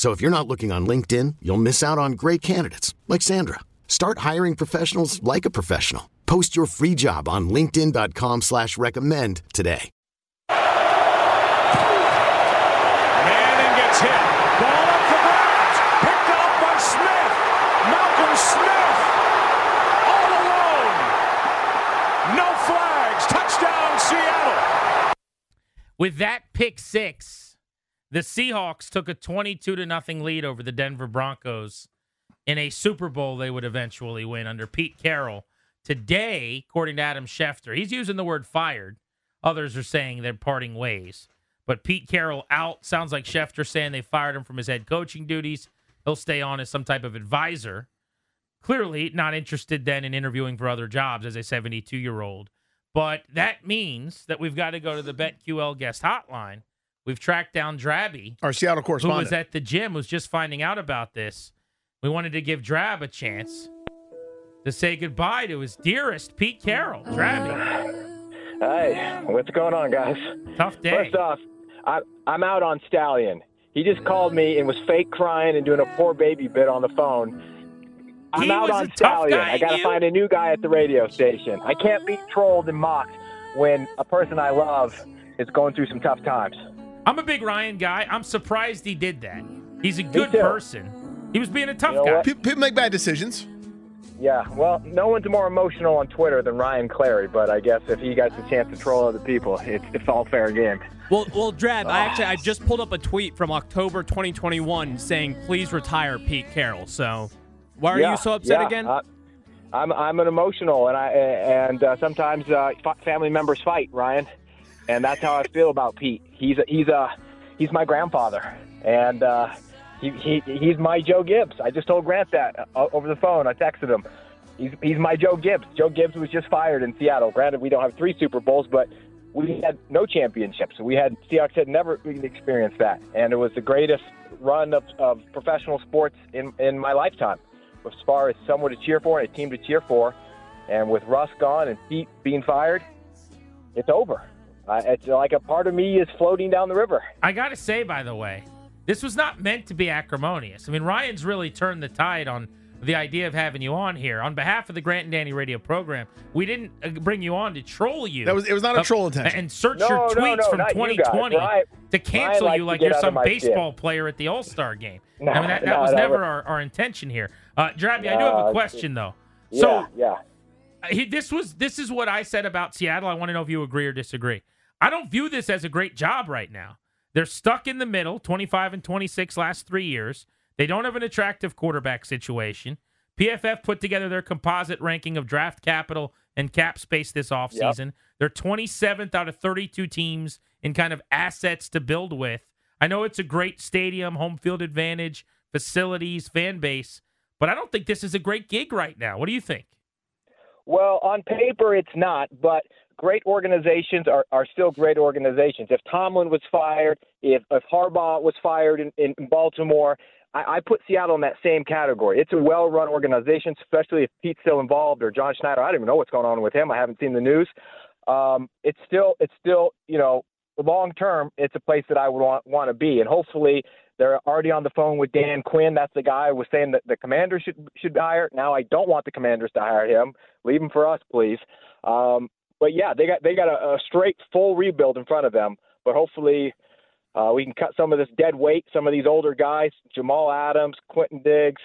So if you're not looking on LinkedIn, you'll miss out on great candidates like Sandra. Start hiring professionals like a professional. Post your free job on LinkedIn.com slash recommend today. Manning gets hit. Ball up the ground. Picked off by Smith. Malcolm Smith. All alone. No flags. Touchdown Seattle. With that pick six, the Seahawks took a 22 to nothing lead over the Denver Broncos in a Super Bowl they would eventually win under Pete Carroll. Today, according to Adam Schefter, he's using the word fired. Others are saying they're parting ways. But Pete Carroll out. Sounds like Schefter saying they fired him from his head coaching duties. He'll stay on as some type of advisor. Clearly not interested then in interviewing for other jobs as a 72 year old. But that means that we've got to go to the BetQL guest hotline. We've tracked down Drabby, Our Seattle correspondent, who was at the gym, was just finding out about this. We wanted to give Drab a chance to say goodbye to his dearest Pete Carroll. Drabby, Hey, what's going on, guys? tough day. First off, I, I'm out on Stallion. He just called me and was fake crying and doing a poor baby bit on the phone. I'm He out was on a tough Stallion. guy, I got to find a new guy at the radio station. I can't be trolled and mocked when a person I love is going through some tough times. I'm a big Ryan guy. I'm surprised he did that. He's a good person. He was being a tough You know guy. what? People make bad decisions. Yeah, well, no one's more emotional on Twitter than Ryan Clary, but I guess if he gets a chance to troll other people, it's, it's all fair game. Well, well, Drab, I actually I just pulled up a tweet from October 2021 saying please retire Pete Carroll. So, why are Yeah, you so upset yeah, again? I, I'm I'm an emotional, and I and uh, sometimes uh, family members fight, Ryan, and that's how I feel about Pete. He's a, he's a he's my grandfather, and uh, he, he he's my Joe Gibbs. I just told Grant that uh, over the phone. I texted him. He's he's my Joe Gibbs. Joe Gibbs was just fired in Seattle. Granted, we don't have three Super Bowls, but we had no championships. We had Seahawks had never experienced that, and it was the greatest run of, of professional sports in in my lifetime as far as someone to cheer for and a team to cheer for. And with Russ gone and Pete being fired, it's over. Uh, it's like a part of me is floating down the river. I got to say, by the way, this was not meant to be acrimonious. I mean, Ryan's really turned the tide on the idea of having you on here. On behalf of the Grant and Danny radio program, we didn't uh, bring you on to troll you. That was- it was not a Uh, troll intention. And search No, your tweets no, from not you guys. 2020 Ryan- to cancel Ryan you like you're some baseball skin. player at the All Star game. No, I mean, that, that no, was that never was- our, our intention here. Uh, Drabby, I do have a question, though. Yeah, So, yeah. he, this was this is what I said about Seattle. I want to know if you agree or disagree. I don't view this as a great job right now. They're stuck in the middle, 25 and 26 last 3 years. They don't have an attractive quarterback situation. PFF put together their composite ranking of draft capital and cap space this offseason. They're 27th out of 32 teams in kind of assets to build with. I know it's a great stadium, home field advantage, facilities, fan base, but I don't think this is a great gig right now. What do you think? Well, on paper, it's not, but great organizations are, are still great organizations. If Tomlin was fired, if, if Harbaugh was fired in, in Baltimore, I, I put Seattle in that same category. It's a well run organization, especially if Pete's still involved or John Schneider. I don't even know what's going on with him. I haven't seen the news. Um, it's still, it's still, you know, long term, it's a place that I would want, want to be. And hopefully, they're already on the phone with Dan Quinn. That's the guy who was saying that the Commanders should should hire. Now I don't want the Commanders to hire him. Leave him for us, please. Um, but yeah, they got they got a, a straight full rebuild in front of them. But hopefully, uh, we can cut some of this dead weight. Some of these older guys, Jamal Adams, Quandre Diggs,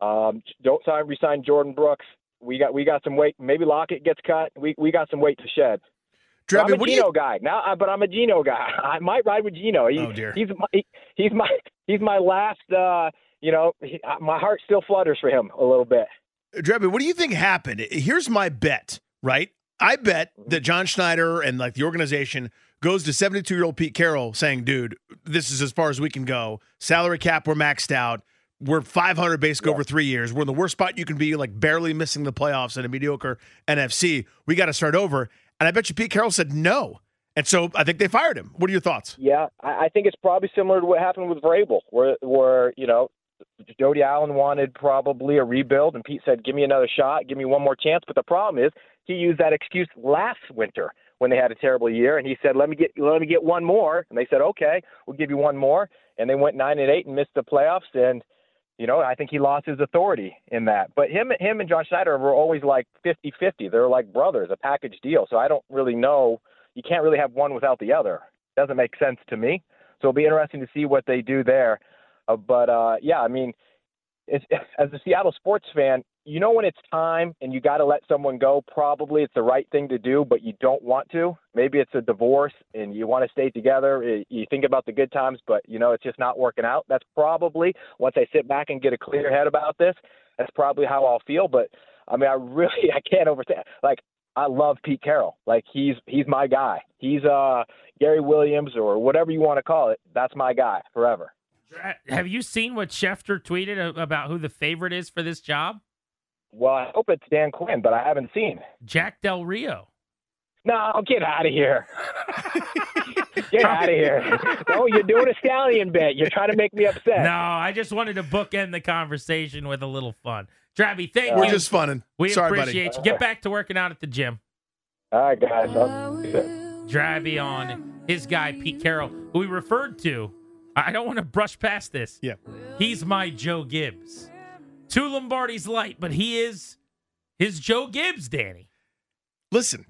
Um, don't sign resign Jordyn Brooks. We got we got some weight. Maybe Lockett gets cut. We we got some weight to shed. So I'm a Gino you? guy now, I- but I'm a Geno guy. I might ride with Geno. He, Oh, dear. He's my he- he's my he's my last. uh You know, he, my heart still flutters for him a little bit. Drabby, what do you think happened? Here's my bet, right? I bet that John Schneider and like the organization goes to 72 year old Pete Carroll saying, dude, this is as far as we can go. Salary cap, we're maxed out. We're 500 basic over three years. We're in the worst spot you can be, like barely missing the playoffs in a mediocre NFC. We got to start over. And I bet you Pete Carroll said no. And so I think they fired him. What are your thoughts? Yeah, I, I think it's probably similar to what happened with Vrabel, where where you know Jody Allen wanted probably a rebuild, and Pete said, "Give me another shot, give me one more chance." But the problem is, he used that excuse last winter when they had a terrible year, and he said, "Let me get let me get one more," and they said, "Okay, we'll give you one more," and they went nine and eight and missed the playoffs, and you know I think he lost his authority in that. But him him and John Schneider were always like 50-50. They're like brothers, a package deal. So I don't really know. You can't really have one without the other. Doesn't make sense to me. So it'll be interesting to see what they do there. Uh, but uh, yeah, I mean, as a Seattle sports fan, you know when it's time and you got to let someone go. Probably it's the right thing to do, but you don't want to. Maybe it's a divorce and you want to stay together. You think about the good times, but you know it's just not working out. That's probably once I sit back and get a clear head about this. That's probably how I'll feel. But I mean, I really I can't overstand. Like I love Pete Carroll. Like he's he's my guy. He's uh Gary Williams or whatever you want to call it. That's my guy forever. Have you seen what Schefter tweeted about who the favorite is for this job? Well, I hope it's Dan Quinn, but I haven't seen. Jack Del Rio. No, I'll get out of here. get out of here. No, you're doing a stallion bit. You're trying to make me upset. No, I just wanted to bookend the conversation with a little fun. Drabby, thank you. We're just funning. we Sorry, buddy. appreciate you. Get back to working out at the gym. All right, guys. I'll- Drabby on his guy Pete Carroll, who we referred to. I don't want to brush past this. Yeah. He's my Joe Gibbs. Two Lombardi's light, but he is his Joe Gibbs, Danny. listen,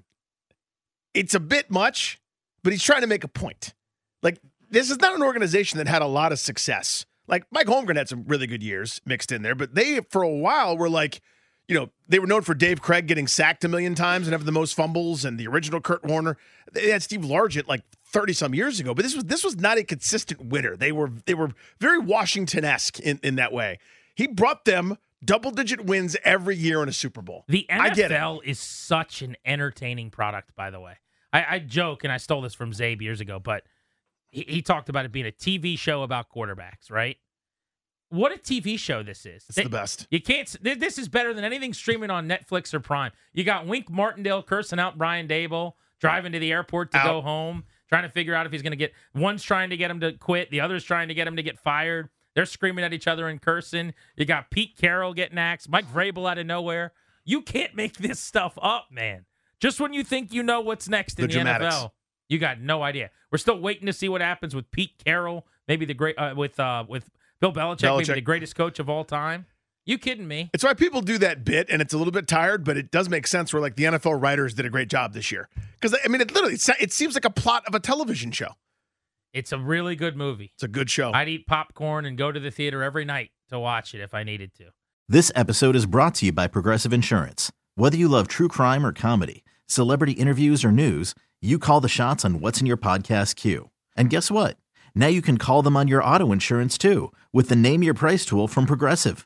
it's a bit much, but he's trying to make a point. Like, this is not an organization that had a lot of success. Like, Mike Holmgren had some really good years mixed in there, but they, for a while, were like, you know, they were known for Dave Krieg getting sacked a million times and having the most fumbles, and the original Kurt Warner. They had Steve Largent like thirty some years ago, but this was this was not a consistent winner. They were they were very Washington esque in, in that way. He brought them double digit wins every year in a Super Bowl. The I get it. NFL is such an entertaining product, by the way. I, I joke, and I stole this from Zabe years ago, but he, he talked about it being a TV show about quarterbacks, right? What a TV show this is. It's the best. You can't. This is better than anything streaming on Netflix or Prime. You got Wink Martindale cursing out Brian Daboll, driving to the airport to go home, trying to figure out if he's going to get. One's trying to get him to quit, the other's trying to get him to get fired. They're screaming at each other and cursing. You got Pete Carroll getting axed, Mike Vrabel out of nowhere. You can't make this stuff up, man. Just when you think you know what's next in The the. NFL, you got no idea. We're still waiting to see what happens with Pete Carroll, maybe the great uh, with uh, with Bill Belichick, maybe Belichick. the greatest coach of all time. You kidding me? It's why people do that bit, and it's a little bit tired, but it does make sense. Where like the NFL writers did a great job this year, because I mean, it literally it, it seems like a plot of a television show. It's a really good movie. It's a good show. I'd eat popcorn and go to the theater every night to watch it if I needed to. This episode is brought to you by Progressive Insurance. Whether you love true crime or comedy, celebrity interviews or news, you call the shots on what's in your podcast queue. And guess what? Now you can call them on your auto insurance too with the Name Your Price tool from Progressive.